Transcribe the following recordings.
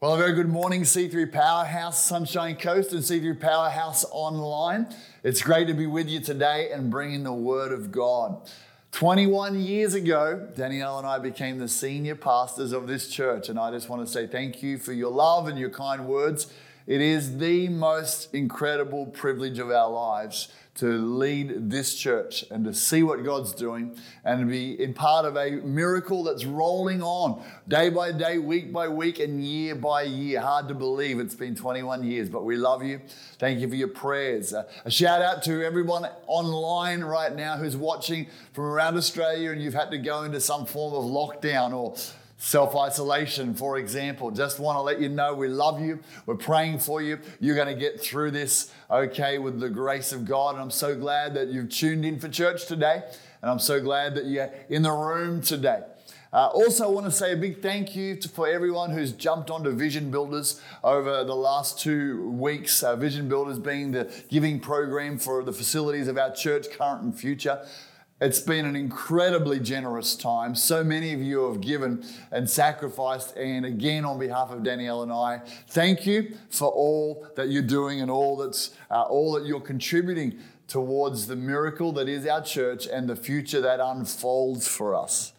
Well, very good morning, C3 Powerhouse, Sunshine Coast, and C3 Powerhouse Online. It's great to be with you today and bringing the Word of God. 21 years ago, Danielle and I became the senior pastors of this church, and I just want to say thank you for your love and your kind words. It is the most incredible privilege of our lives to lead this church and to see what God's doing and to be in part of a miracle that's rolling on day by day, week by week, and year by year. Hard to believe it's been 21 years, but we love you. Thank you for your prayers. Uh, a shout out to everyone online right now who's watching from around Australia and you've had to go into some form of lockdown or Self isolation, for example. Just want to let you know we love you. We're praying for you. You're going to get through this okay with the grace of God. And I'm so glad that you've tuned in for church today. And I'm so glad that you're in the room today. Uh, also, I want to say a big thank you to, for everyone who's jumped onto Vision Builders over the last two weeks. Uh, Vision Builders being the giving program for the facilities of our church, current and future. It's been an incredibly generous time. So many of you have given and sacrificed. And again, on behalf of Danielle and I, thank you for all that you're doing and all that's uh, all that you're contributing towards the miracle that is our church and the future that unfolds for us.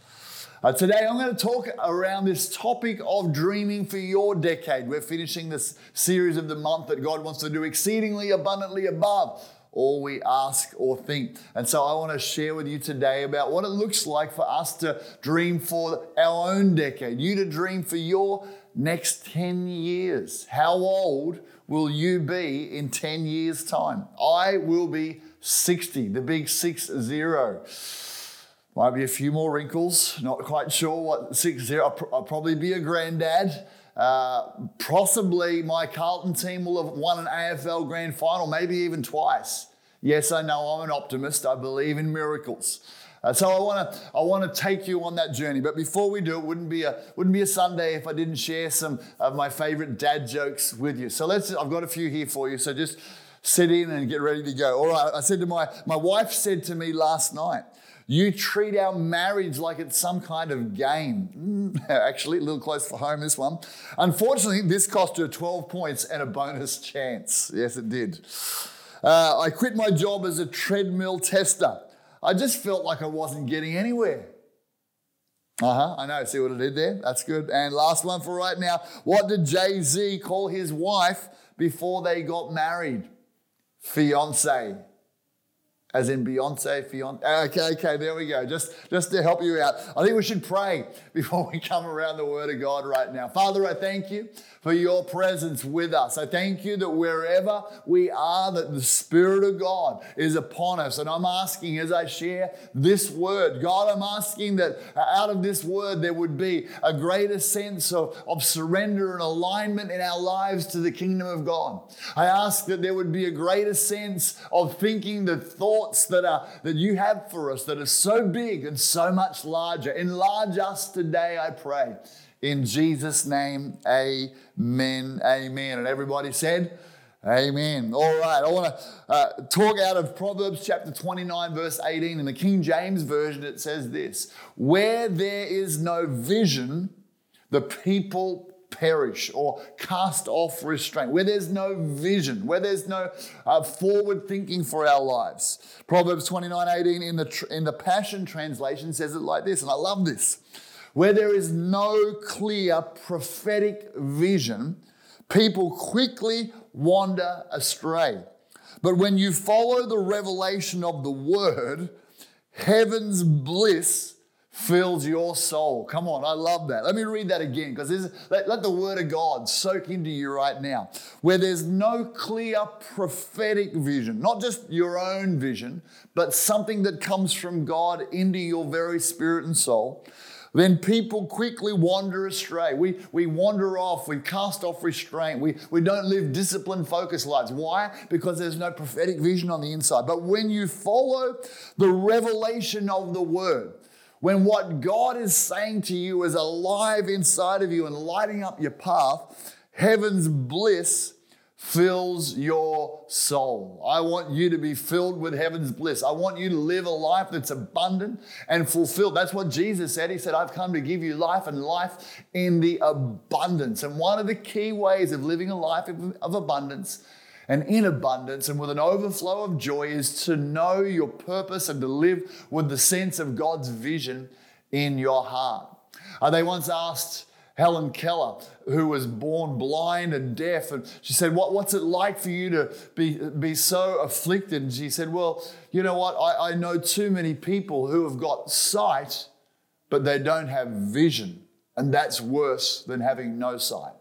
Uh, today, I'm going to talk around this topic of dreaming for your decade. We're finishing this series of the month that God wants to do exceedingly abundantly above all we ask or think. And so I want to share with you today about what it looks like for us to dream for our own decade, you to dream for your next 10 years. How old will you be in 10 years' time? I will be 60, the big six zero. Might be a few more wrinkles, not quite sure what six zero. I'll, I'll probably be a granddad. Uh, possibly my Carlton team will have won an AFL grand final, maybe even twice. Yes, I know I'm an optimist. I believe in miracles. Uh, so I want to I want to take you on that journey. But before we do, it wouldn't be a wouldn't be a Sunday if I didn't share some of my favorite dad jokes with you. So let's. I've got a few here for you. So just sit in and get ready to go. All right. I said to my my wife said to me last night. You treat our marriage like it's some kind of game. Mm, actually, a little close for home, this one. Unfortunately, this cost her 12 points and a bonus chance. Yes, it did. Uh, I quit my job as a treadmill tester. I just felt like I wasn't getting anywhere. Uh huh, I know. See what I did there? That's good. And last one for right now. What did Jay Z call his wife before they got married? Fiance as in Beyonce, fiance. Ah, okay, okay, there we go. Just, just to help you out. I think we should pray before we come around the Word of God right now. Father, I thank you for your presence with us. I thank you that wherever we are, that the Spirit of God is upon us. And I'm asking as I share this word, God, I'm asking that out of this word there would be a greater sense of, of surrender and alignment in our lives to the kingdom of God. I ask that there would be a greater sense of thinking the thoughts that are that you have for us that are so big and so much larger. Enlarge us today, I pray. In Jesus' name, amen, amen. And everybody said, Amen. All right, I want to uh, talk out of Proverbs chapter 29, verse 18. In the King James Version, it says this Where there is no vision, the people perish or cast off restraint. Where there's no vision, where there's no uh, forward thinking for our lives. Proverbs 29, 18 in the, in the Passion Translation says it like this, and I love this. Where there is no clear prophetic vision, people quickly wander astray. But when you follow the revelation of the word, heaven's bliss fills your soul. Come on, I love that. Let me read that again because let, let the word of God soak into you right now. Where there's no clear prophetic vision, not just your own vision, but something that comes from God into your very spirit and soul then people quickly wander astray. We, we wander off, we cast off restraint, we, we don't live disciplined, focused lives. Why? Because there's no prophetic vision on the inside. But when you follow the revelation of the word, when what God is saying to you is alive inside of you and lighting up your path, heaven's bliss fills your soul. I want you to be filled with heaven's bliss. I want you to live a life that's abundant and fulfilled. That's what Jesus said. He said, I've come to give you life and life in the abundance. And one of the key ways of living a life of abundance and in abundance and with an overflow of joy is to know your purpose and to live with the sense of God's vision in your heart. Uh, they once asked, Helen Keller, who was born blind and deaf. And she said, what, What's it like for you to be, be so afflicted? And she said, Well, you know what? I, I know too many people who have got sight, but they don't have vision. And that's worse than having no sight.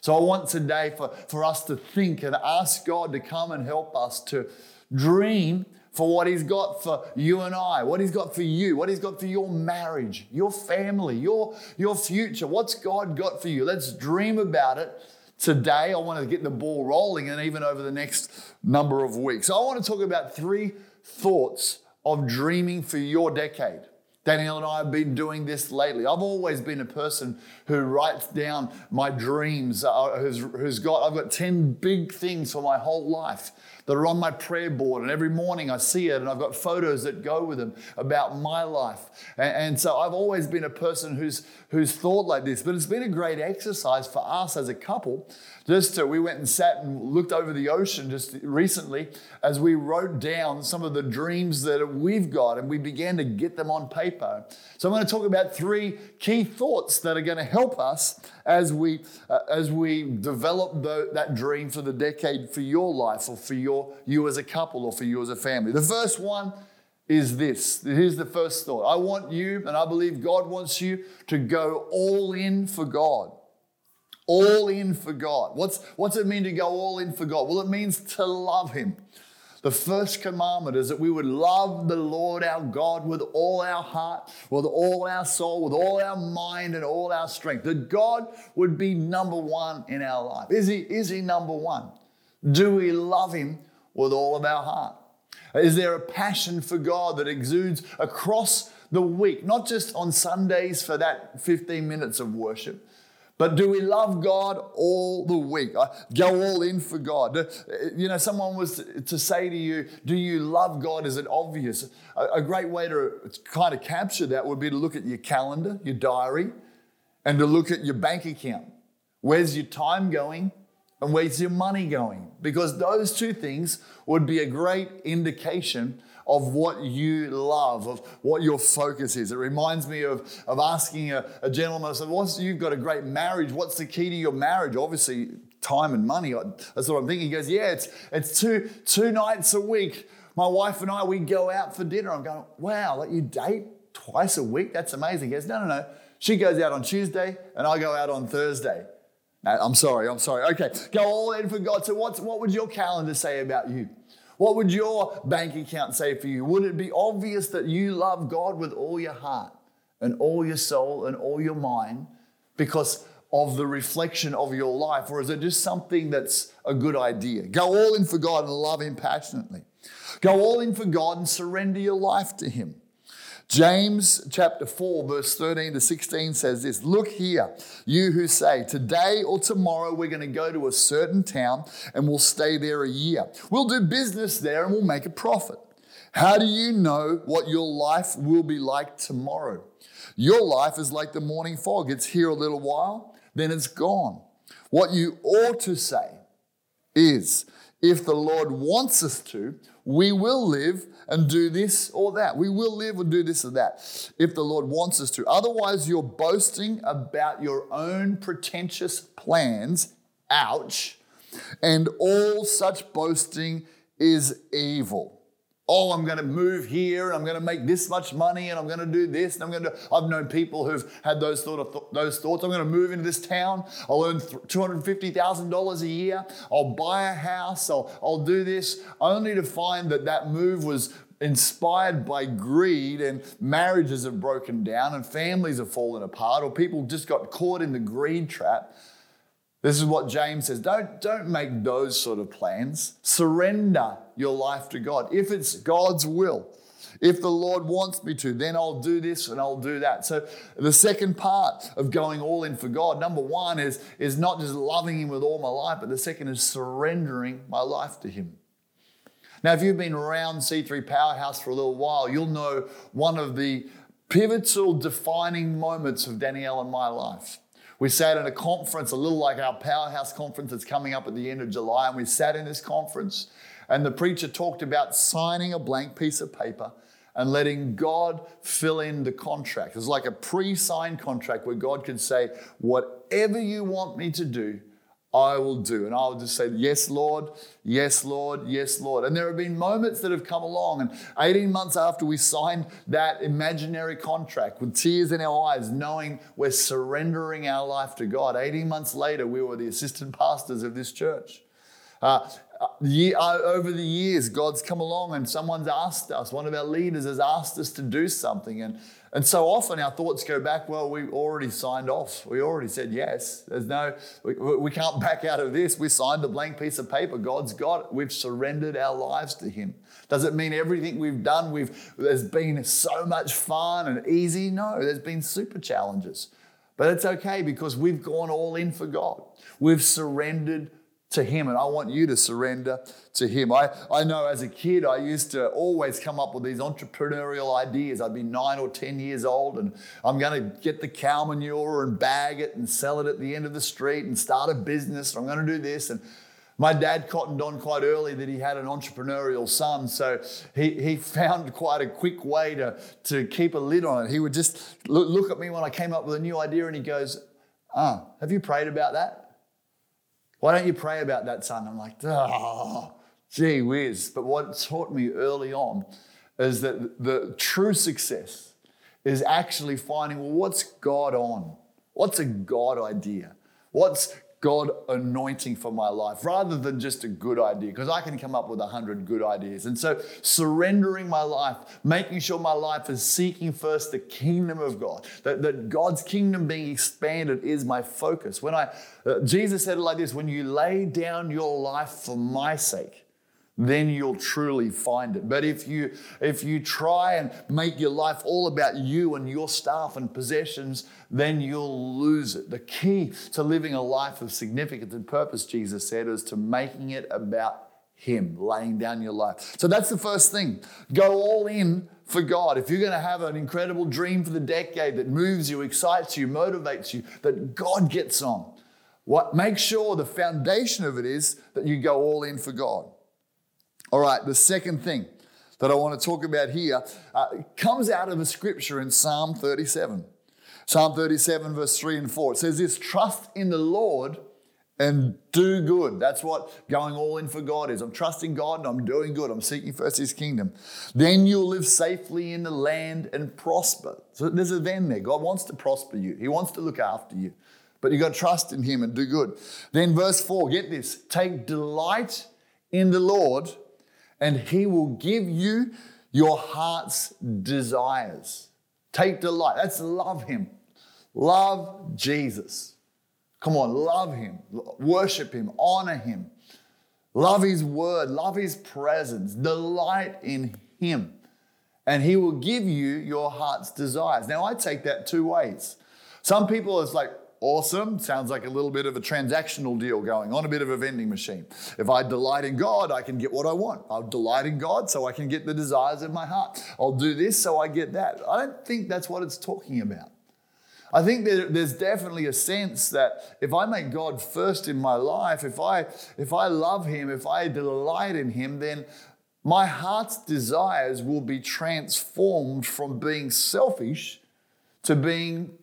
So I want today for, for us to think and ask God to come and help us to dream for what He's got for you and I, what He's got for you, what He's got for your marriage, your family, your, your future. What's God got for you? Let's dream about it today. I want to get the ball rolling and even over the next number of weeks. I want to talk about three thoughts of dreaming for your decade. Danielle and I have been doing this lately. I've always been a person who writes down my dreams, uh, who's, who's got, I've got 10 big things for my whole life that are on my prayer board. And every morning I see it and I've got photos that go with them about my life. And, and so I've always been a person who's, who's thought like this. But it's been a great exercise for us as a couple. Just to, we went and sat and looked over the ocean just recently as we wrote down some of the dreams that we've got and we began to get them on paper. So I'm going to talk about three key thoughts that are going to help us as we, uh, as we develop the, that dream for the decade for your life or for your, you as a couple or for you as a family. The first one is this. Here's the first thought. I want you, and I believe God wants you to go all in for God. All in for God. What's, what's it mean to go all in for God? Well, it means to love Him. The first commandment is that we would love the Lord our God with all our heart, with all our soul, with all our mind, and all our strength. That God would be number one in our life. Is He, is he number one? Do we love Him with all of our heart? Is there a passion for God that exudes across the week, not just on Sundays for that 15 minutes of worship, but do we love God all the week? Go all in for God. Uh, you know, someone was to say to you, Do you love God? Is it obvious? A great way to kind of capture that would be to look at your calendar, your diary, and to look at your bank account. Where's your time going? And where's your money going? Because those two things would be a great indication of what you love, of what your focus is. It reminds me of, of asking a, a gentleman, I said, What's, you've got a great marriage. What's the key to your marriage? Obviously, time and money. That's what I'm thinking. He goes, Yeah, it's, it's two, two nights a week. My wife and I, we go out for dinner. I'm going, Wow, like you date twice a week? That's amazing. He goes, No, no, no. She goes out on Tuesday and I go out on Thursday. I'm sorry, I'm sorry. Okay, go all in for God. So, what's, what would your calendar say about you? What would your bank account say for you? Would it be obvious that you love God with all your heart and all your soul and all your mind because of the reflection of your life? Or is it just something that's a good idea? Go all in for God and love Him passionately. Go all in for God and surrender your life to Him. James chapter 4, verse 13 to 16 says this Look here, you who say, Today or tomorrow we're going to go to a certain town and we'll stay there a year. We'll do business there and we'll make a profit. How do you know what your life will be like tomorrow? Your life is like the morning fog. It's here a little while, then it's gone. What you ought to say is, if the Lord wants us to, we will live and do this or that. We will live and do this or that if the Lord wants us to. Otherwise, you're boasting about your own pretentious plans. Ouch. And all such boasting is evil oh, I'm going to move here and I'm going to make this much money and I'm going to do this and I'm going to. I've known people who've had those sort of th- those thoughts. I'm going to move into this town. I'll earn two hundred fifty thousand dollars a year. I'll buy a house. I'll I'll do this, only to find that that move was inspired by greed and marriages have broken down and families have fallen apart or people just got caught in the greed trap this is what James says. Don't, don't make those sort of plans. Surrender your life to God. If it's God's will, If the Lord wants me to, then I'll do this and I'll do that. So the second part of going all in for God, number one is, is not just loving Him with all my life, but the second is surrendering my life to Him. Now, if you've been around C3 Powerhouse for a little while, you'll know one of the pivotal defining moments of Danielle and my life. We sat in a conference, a little like our Powerhouse conference that's coming up at the end of July, and we sat in this conference, and the preacher talked about signing a blank piece of paper and letting God fill in the contract. It's like a pre signed contract where God can say, Whatever you want me to do, I will do. And I'll just say, Yes, Lord, yes, Lord, yes, Lord. And there have been moments that have come along, and 18 months after we signed that imaginary contract with tears in our eyes, knowing we're surrendering our life to God, 18 months later, we were the assistant pastors of this church. Uh, uh, over the years, God's come along and someone's asked us, one of our leaders has asked us to do something. And, and so often our thoughts go back, well, we already signed off. We already said yes. There's no, we, we can't back out of this. We signed a blank piece of paper. God's got it. We've surrendered our lives to Him. Does it mean everything we've done, we've, there's been so much fun and easy? No, there's been super challenges. But it's okay because we've gone all in for God. We've surrendered to Him, and I want you to surrender to Him. I, I know as a kid, I used to always come up with these entrepreneurial ideas. I'd be nine or 10 years old, and I'm going to get the cow manure and bag it and sell it at the end of the street and start a business. I'm going to do this. And my dad cottoned on quite early that he had an entrepreneurial son, so he, he found quite a quick way to, to keep a lid on it. He would just look, look at me when I came up with a new idea and he goes, Ah, have you prayed about that? Why don't you pray about that, son? I'm like, oh, gee whiz. But what taught me early on is that the true success is actually finding, well, what's God on? What's a God idea? What's God anointing for my life rather than just a good idea, because I can come up with a hundred good ideas. And so surrendering my life, making sure my life is seeking first the kingdom of God, that, that God's kingdom being expanded is my focus. When I, uh, Jesus said it like this, when you lay down your life for my sake, then you'll truly find it. But if you if you try and make your life all about you and your stuff and possessions, then you'll lose it. The key to living a life of significance and purpose, Jesus said, is to making it about him, laying down your life. So that's the first thing. Go all in for God. If you're going to have an incredible dream for the decade that moves you, excites you, motivates you, that God gets on. What make sure the foundation of it is that you go all in for God. All right, the second thing that I want to talk about here uh, comes out of a scripture in Psalm 37. Psalm 37, verse 3 and 4. It says this trust in the Lord and do good. That's what going all in for God is. I'm trusting God and I'm doing good. I'm seeking first His kingdom. Then you'll live safely in the land and prosper. So there's a then there. God wants to prosper you, He wants to look after you. But you've got to trust in Him and do good. Then, verse 4, get this take delight in the Lord and He will give you your heart's desires. Take delight. That's love Him. Love Jesus. Come on, love Him, worship Him, honor Him, love His word, love His presence, delight in Him. And He will give you your heart's desires. Now, I take that two ways. Some people, it's like, Awesome. Sounds like a little bit of a transactional deal going on, a bit of a vending machine. If I delight in God, I can get what I want. I'll delight in God so I can get the desires of my heart. I'll do this so I get that. I don't think that's what it's talking about. I think there's definitely a sense that if I make God first in my life, if I if I love Him, if I delight in Him, then my heart's desires will be transformed from being selfish to being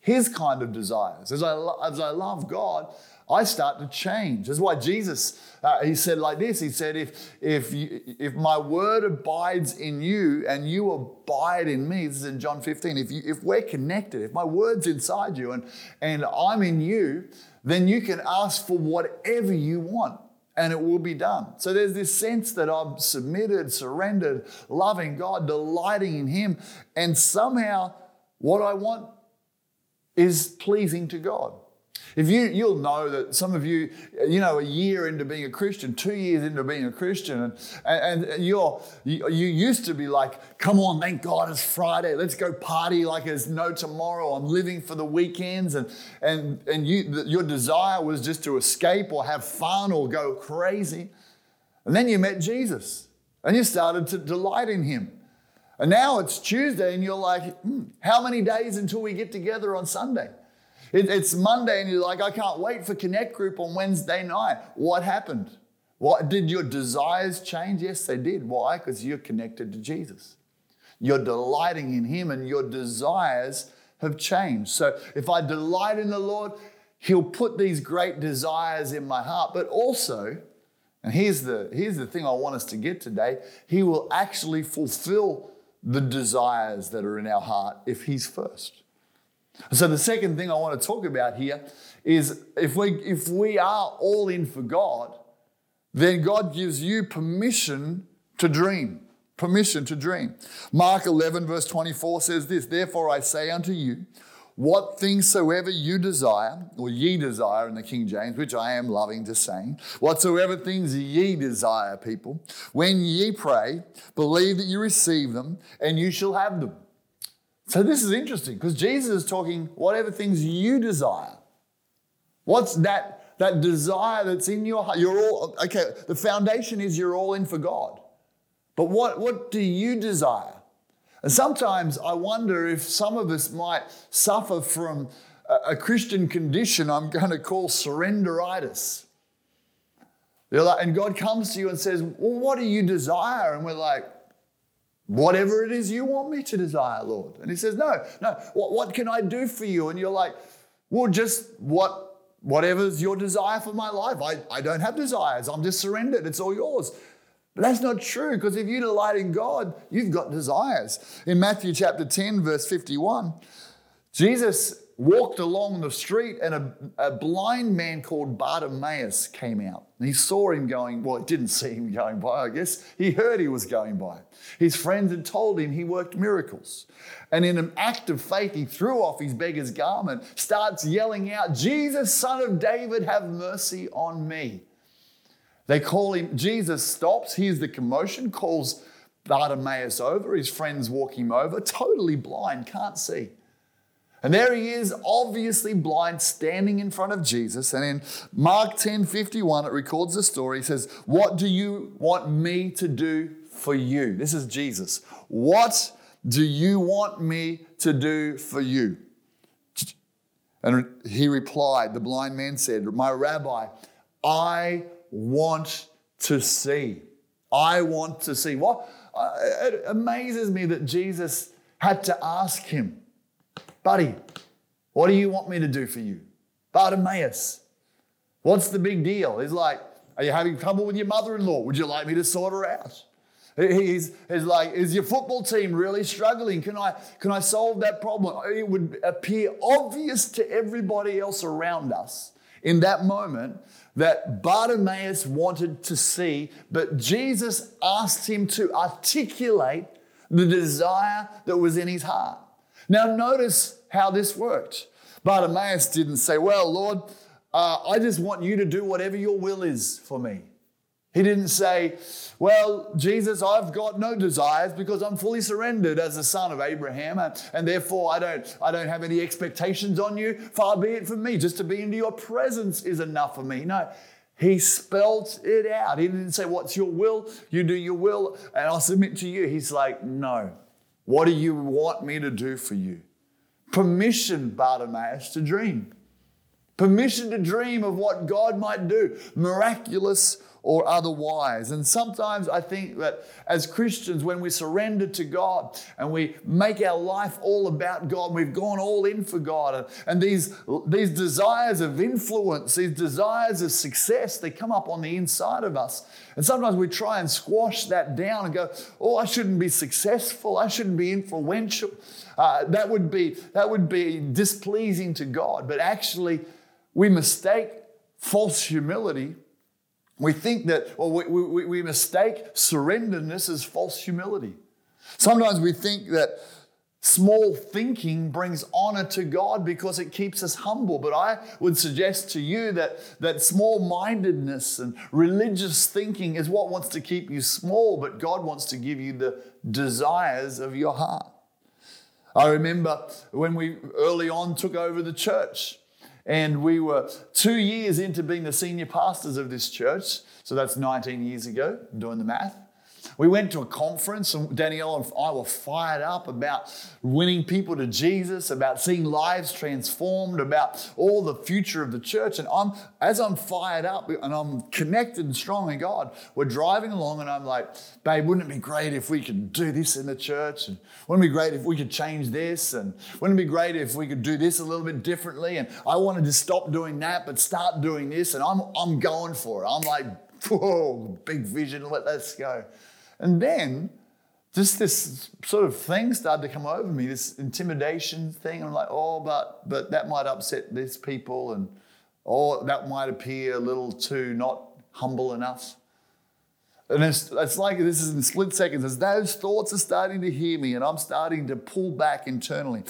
his kind of desires. As I, as I love God, I start to change. That's why Jesus, uh, he said like this, he said, if, if, you, if my word abides in you and you abide in me, this is in John 15, if, you, if we're connected, if my word's inside you and, and I'm in you, then you can ask for whatever you want and it will be done. So there's this sense that I'm submitted, surrendered, loving God, delighting in Him, and somehow what I want is pleasing to God. If you, you'll know that some of you, you know, a year into being a Christian, two years into being a Christian, and, and, you're, you, you used to be like, come on, thank God it's Friday. Let's go party like there's no tomorrow. I'm living for the weekends. And, and, and you, your desire was just to escape or have fun or go crazy. And then you met Jesus and you started to delight in him. And now it's Tuesday and you're like, hmm, how many days until we get together on Sunday? It, it's Monday and you're like, I can't wait for Connect Group on Wednesday night. What happened? What did your desires change? Yes, they did. Why? Because you're connected to Jesus. You're delighting in Him and your desires have changed. So if I delight in the Lord, He'll put these great desires in my heart, but also, and here's the, here's the thing I want us to get today, He will actually fulfill the desires that are in our heart if He's first. So the second thing I want to talk about here is if we if we are all in for God, then God gives you permission to dream. Permission to dream. Mark 11, verse 24 says this Therefore I say unto you, what things soever you desire, or ye desire in the King James, which I am loving to saying, whatsoever things ye desire, people, when ye pray, believe that you receive them, and you shall have them. So this is interesting because Jesus is talking whatever things you desire. What's that, that desire that's in your heart? You're all okay, the foundation is you're all in for God. But what, what do you desire? And sometimes I wonder if some of us might suffer from a, Christian condition I'm going to call surrenderitis. Like, and God comes to you and says, Well, what do you desire? And we're like, Whatever it is you want me to desire, Lord. And He says, No, no, what, what can I do for you? And you're like, Well, just what whatever's your desire for my life. I, I don't have desires. I'm just surrendered. It's all yours. But that's not true because if you delight in God, you've got desires. In Matthew chapter 10, verse 51, Jesus walked along the street and a, a, blind man called Bartimaeus came out. And he saw him going, well, he didn't see him going by, I guess. He heard he was going by. His friends had told him he worked miracles. And in an act of faith, he threw off his beggar's garment, starts yelling out, Jesus, son of David, have mercy on me. They call him, Jesus stops, hears the commotion, calls Bartimaeus over. His friends walk him over, totally blind, can't see. And there he is, obviously blind, standing in front of Jesus. And in Mark 10 51, it records the story. He says, What do you want me to do for you? This is Jesus. What do you want me to do for you? And he replied, The blind man said, My rabbi, I want to see. I want to see. What? Uh, it amazes me that Jesus had to ask him, buddy, what do you want me to do for you? Bartimaeus, what's the big deal? He's like, are you having trouble with your mother-in-law? Would you like me to sort her out? He's, he's like, is your football team really struggling? Can I, can I solve that problem? It would appear obvious to everybody else around us in that moment that Bartimaeus wanted to see, but Jesus asked him to articulate the desire that was in his heart. Now, notice how this worked. Bartimaeus didn't say, Well, Lord, uh, I just want you to do whatever your will is for me. He didn't say, Well, Jesus, I've got no desires because I'm fully surrendered as a son of Abraham, and therefore I don't, I don't have any expectations on you. Far be it from me. Just to be into your presence is enough for me. No, he spelled it out. He didn't say, What's your will? You do your will, and I'll submit to you. He's like, No. What do you want me to do for you? Permission, Bartimaeus, to dream. Permission to dream of what God might do. Miraculous or otherwise. And sometimes I think that as Christians, when we surrender to God and we make our life all about God, we've gone all in for God. And, these, these desires of influence, these desires of success, they come up on the inside of us. And sometimes we try and squash that down and go, oh, I shouldn't be successful. I shouldn't be influential. Uh, that, would be, that would be displeasing to God. But actually, we mistake false humility we think that, well, we, we, we mistake surrenderness as false humility. Sometimes we think that small thinking brings honor to God because it keeps us humble. But I would suggest to you that, that small mindedness and religious thinking is what wants to keep you small, but God wants to give you the desires of your heart. I remember when we early on took over the church. And we were two years into being the senior pastors of this church. So that's 19 years ago, doing the math. We went to a conference, and Danielle and I were fired up about winning people to Jesus, about seeing lives transformed, about all the future of the church. And I'm, as I'm fired up and I'm connected and strong in God, we're driving along, and I'm like, babe, wouldn't it be great if we could do this in the church? And wouldn't it be great if we could change this? And wouldn't it be great if we could do this a little bit differently? And I wanted to stop doing that, but start doing this. And I'm, I'm going for it. I'm like, whoa, big vision, let, let's go. And then just this sort of thing started to come over me, this intimidation thing. I'm like, oh, but but that might upset these people, and oh, that might appear a little too not humble enough. And it's, it's like this is in split seconds. As those thoughts are starting to hear me, and I'm starting to pull back internally,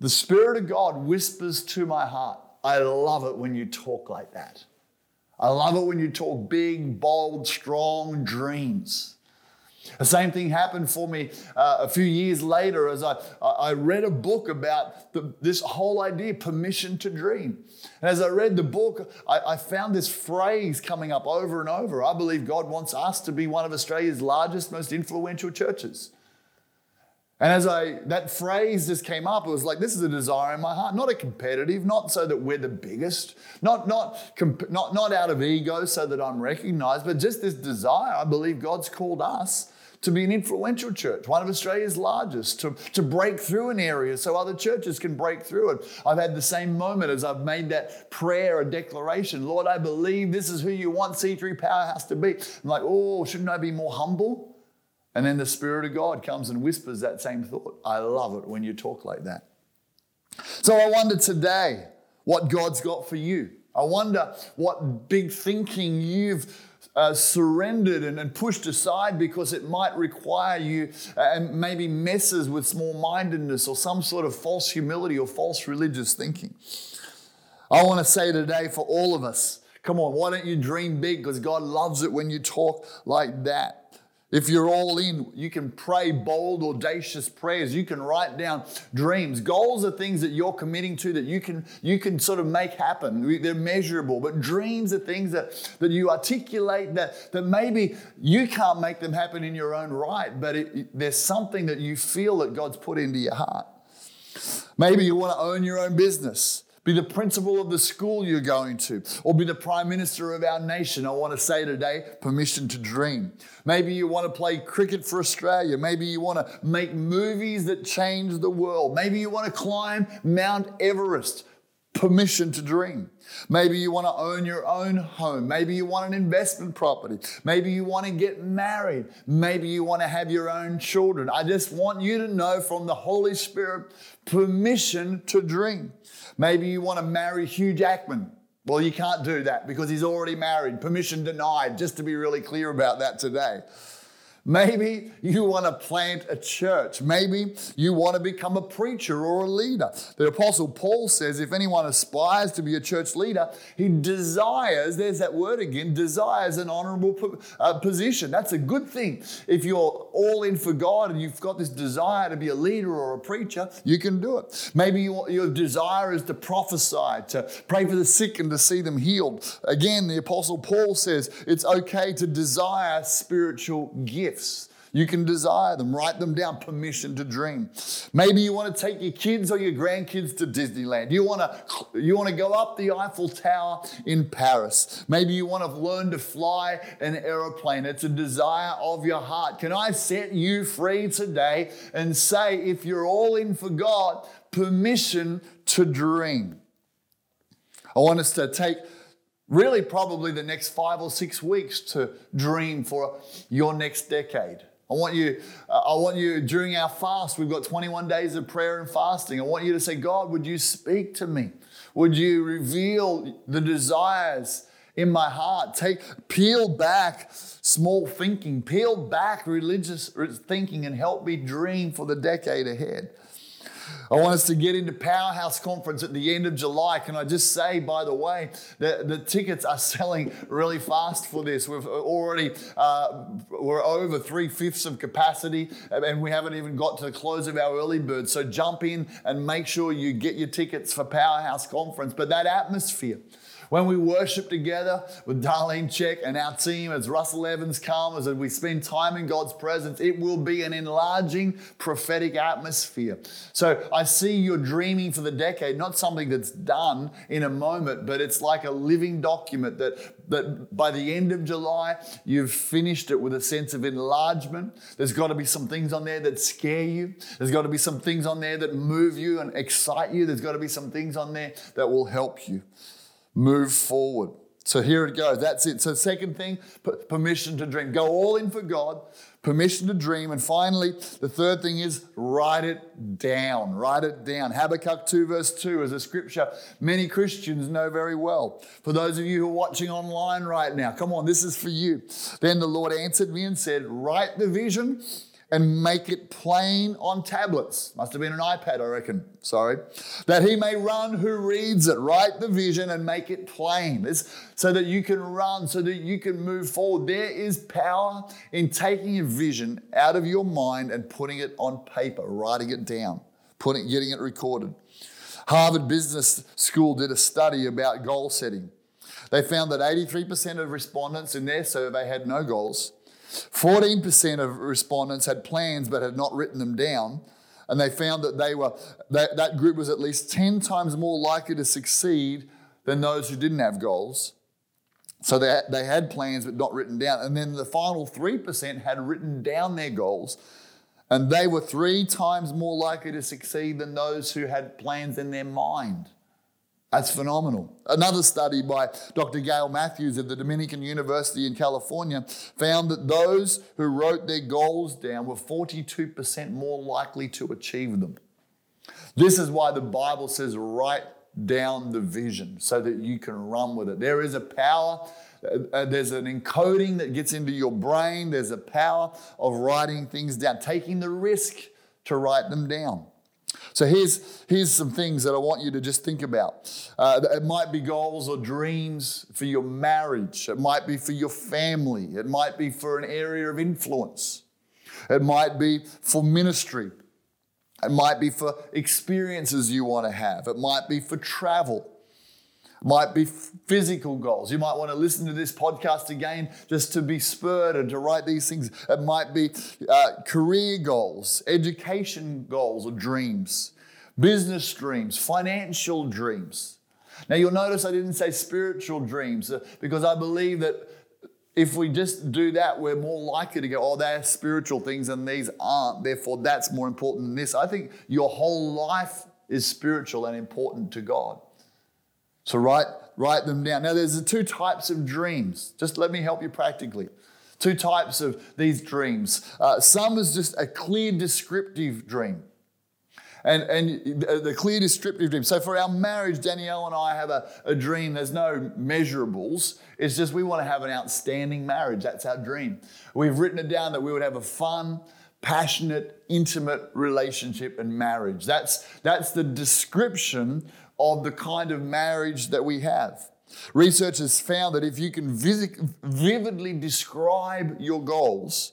the Spirit of God whispers to my heart, I love it when you talk like that. I love it when you talk big, bold, strong dreams. The same thing happened for me uh, a few years later as I, I read a book about the, this whole idea, permission to dream. And as I read the book, I, I found this phrase coming up over and over. I believe God wants us to be one of Australia's largest, most influential churches. And as I that phrase just came up, it was like this is a desire in my heart, not a competitive, not so that we're the biggest, not not not not out of ego so that I'm recognized, but just this desire. I believe God's called us to be an influential church, one of Australia's largest, to, to break through an area so other churches can break through it. I've had the same moment as I've made that prayer or declaration. Lord, I believe this is who you want C3 Powerhouse to be. I'm like, oh, shouldn't I be more humble? And then the Spirit of God comes and whispers that same thought. I love it when you talk like that. So I wonder today what God's got for you. I wonder what big thinking you've uh, surrendered and, and, pushed aside because it might require you uh, and maybe messes with small mindedness or some sort of false humility or false religious thinking. I want to say today for all of us, come on, why don't you dream big? Because God loves it when you talk like that. If you're all in, you can pray bold, audacious prayers. You can write down dreams. Goals are things that you're committing to that you can, you can sort of make happen. They're measurable. But dreams are things that, that you articulate that, that maybe you can't make them happen in your own right, but it, there's something that you feel that God's put into your heart. Maybe you want to own your own business be the principal of the school you're going to, or be the prime minister of our nation. I want to say today, permission to dream. Maybe you want to play cricket for Australia. Maybe you want to make movies that change the world. Maybe you want to climb Mount Everest. Permission to dream. Maybe you want to own your own home. Maybe you want an investment property. Maybe you want to get married. Maybe you want to have your own children. I just want you to know from the Holy Spirit permission to dream. Maybe you want to marry Hugh Jackman. Well, you can't do that because he's already married. Permission denied, just to be really clear about that today. Maybe you want to plant a church. Maybe you want to become a preacher or a leader. The Apostle Paul says if anyone aspires to be a church leader, he desires, there's that word again, desires an honorable uh, position. That's a good thing. If you're all in for God and you've got this desire to be a leader or a preacher, you can do it. Maybe you, your desire is to prophesy, to pray for the sick and to see them healed. Again, the Apostle Paul says it's okay to desire spiritual gifts gifts. You can desire them, write them down, permission to dream. Maybe you want to take your kids or your grandkids to Disneyland. You want to, you want to go up the Eiffel Tower in Paris. Maybe you want to learn to fly an aeroplane. It's a desire of your heart. Can I set you free today and say, if you're all in for God, permission to dream? I want us to take really probably the next five or six weeks to dream for your next decade. I want you, uh, I want you during our fast, we've got 21 days of prayer and fasting. I want you to say, God, would you speak to me? Would you reveal the desires in my heart? Take, peel back small thinking, peel back religious thinking and help me dream for the decade ahead. I want us to get into Powerhouse Conference at the end of July. Can I just say, by the way, that the tickets are selling really fast for this. We've already, uh, we're over three fifths of capacity, and we haven't even got to the close of our early bird. So jump in and make sure you get your tickets for Powerhouse Conference. But that atmosphere, when we worship together with Darlene Zschech and our team as Russell Evans comes, as we spend time in God's presence, it will be an enlarging prophetic atmosphere. So I see you're dreaming for the decade, not something that's done in a moment, but it's like a living document that, that by the end of July, you've finished it with a sense of enlargement. There's got to be some things on there that scare you. There's got to be some things on there that move you and excite you. There's got to be some things on there that will help you move forward. So here it goes. That's it. So, second thing, permission to dream. Go all in for God, permission to dream. And finally, the third thing is write it down. Write it down. Habakkuk 2, verse 2 is a scripture many Christians know very well. For those of you who are watching online right now, come on, this is for you. Then the Lord answered me and said, Write the vision and make it plain on tablets. Must have been an iPad, I reckon. Sorry. That he may run who reads it. Write the vision and make it plain. It's so that you can run, so that you can move forward. There is power in taking a vision out of your mind and putting it on paper, writing it down, putting, getting it recorded. Harvard Business School did a study about goal setting. They found that 83% of respondents in their survey had no goals. 14% of respondents had plans but had not written them down. And they found that they were that, that group was at least 10 times more likely to succeed than those who didn't have goals. So they, they had plans but not written down. And then the final 3% had written down their goals. And they were three times more likely to succeed than those who had plans in their mind. That's phenomenal. Another study by Dr. Gail Matthews at the Dominican University in California found that those who wrote their goals down were 42% more likely to achieve them. This is why the Bible says, write down the vision so that you can run with it. There is a power, uh, uh there's an encoding that gets into your brain, there's a power of writing things down, taking the risk to write them down. So here's, here's some things that I want you to just think about. Uh, it might be goals or dreams for your marriage. It might be for your family. It might be for an area of influence. It might be for ministry. It might be for experiences you want to have. It might be for travel might be physical goals. You might want to listen to this podcast again just to be spurred and to write these things. It might be uh, career goals, education goals or dreams, business dreams, financial dreams. Now, you'll notice I didn't say spiritual dreams uh, because I believe that if we just do that, we're more likely to go, oh, they're spiritual things and these aren't. Therefore, that's more important than this. I think your whole life is spiritual and important to God. So write, write them down. Now, there's the two types of dreams. Just let me help you practically. Two types of these dreams. Uh, some is just a clear descriptive dream. And, and the clear descriptive dream. So for our marriage, Danielle and I have a, a dream. There's no measurables. It's just we want to have an outstanding marriage. That's our dream. We've written it down that we would have a fun, passionate, intimate relationship and marriage. That's, that's the description of the kind of marriage that we have. Research has found that if you can vividly describe your goals,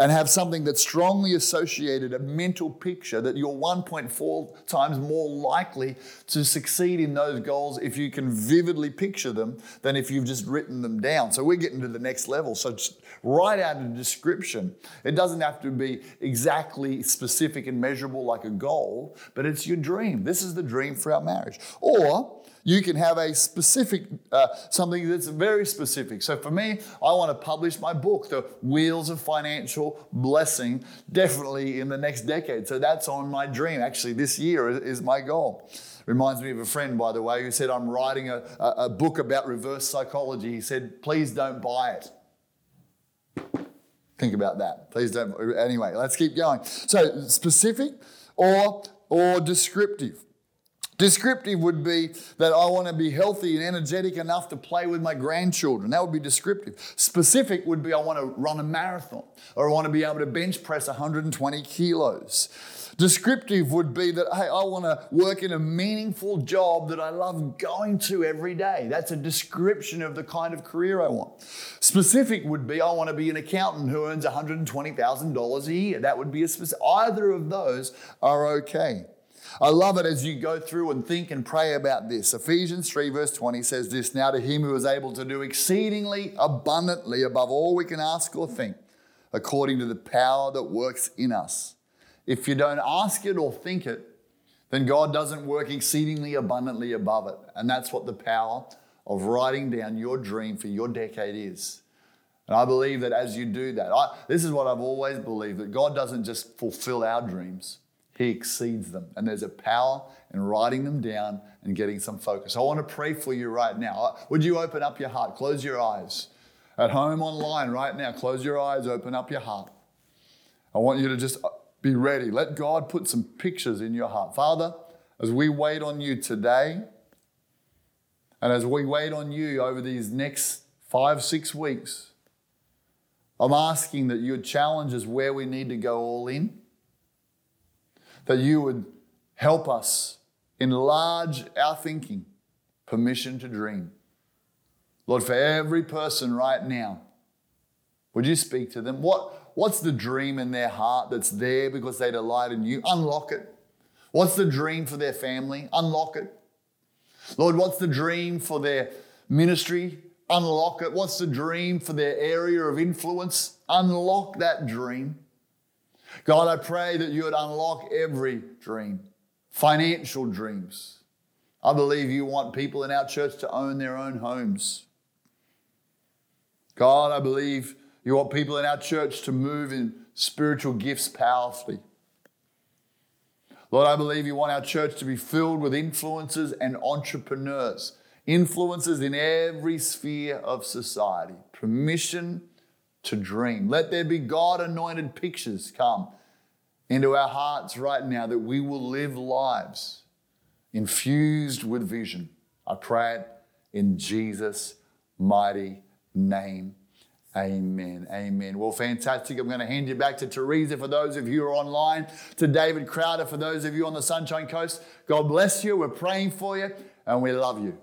and have something that's strongly associated, a mental picture that you're 1.4 times more likely to succeed in those goals if you can vividly picture them than if you've just written them down. So we're getting to the next level. So write out a description. It doesn't have to be exactly specific and measurable like a goal, but it's your dream. This is the dream for our marriage. Or you can have a specific, uh, something that's very specific. So for me, I want to publish my book, The Wheels of Financial Blessing, definitely in the next decade. So that's on my dream. Actually, this year is my goal. Reminds me of a friend, by the way, who said, I'm writing a, a book about reverse psychology. He said, please don't buy it. Think about that. Please don't. Anyway, let's keep going. So, specific or, or descriptive. Descriptive would be that I want to be healthy and energetic enough to play with my grandchildren. That would be descriptive. Specific would be I want to run a marathon or I want to be able to bench press 120 kilos. Descriptive would be that, hey, I want to work in a meaningful job that I love going to every day. That's a description of the kind of career I want. Specific would be, I want to be an accountant who earns $120,000 a year. That would be a specific. Either of those are okay. I love it as you go through and think and pray about this. Ephesians 3, verse 20 says this Now to him who is able to do exceedingly abundantly above all we can ask or think, according to the power that works in us. If you don't ask it or think it, then God doesn't work exceedingly abundantly above it. And that's what the power of writing down your dream for your decade is. And I believe that as you do that, I, this is what I've always believed that God doesn't just fulfill our dreams, He exceeds them. And there's a power in writing them down and getting some focus. I want to pray for you right now. Uh, would you open up your heart? Close your eyes. At home, online, right now, close your eyes, open up your heart. I want you to just uh, be ready. Let God put some pictures in your heart. Father, as we wait on you today, and as we wait on you over these next five, six weeks, I'm asking that you challenge us where we need to go all in, that you would help us enlarge our thinking, permission to dream. Lord, for every person right now, would you speak to them? What, What's the dream in their heart that's there because they delight in you? Unlock it. What's the dream for their family? Unlock it. Lord, what's the dream for their ministry? Unlock it. What's the dream for their area of influence? Unlock that dream. God, I pray that you would unlock every dream, financial dreams. I believe you want people in our church to own their own homes. God, I believe you want people in our church to move in spiritual gifts powerfully. Lord, I believe you want our church to be filled with influencers and entrepreneurs, influencers in every sphere of society. Permission to dream. Let there be God anointed pictures come into our hearts right now that we will live lives infused with vision. I pray it in Jesus' mighty name. Amen. Amen. Well, fantastic. I'm going to hand you back to Teresa for those of you who are online, to David Crowder for those of you on the Sunshine Coast. God bless you. We're praying for you and we love you.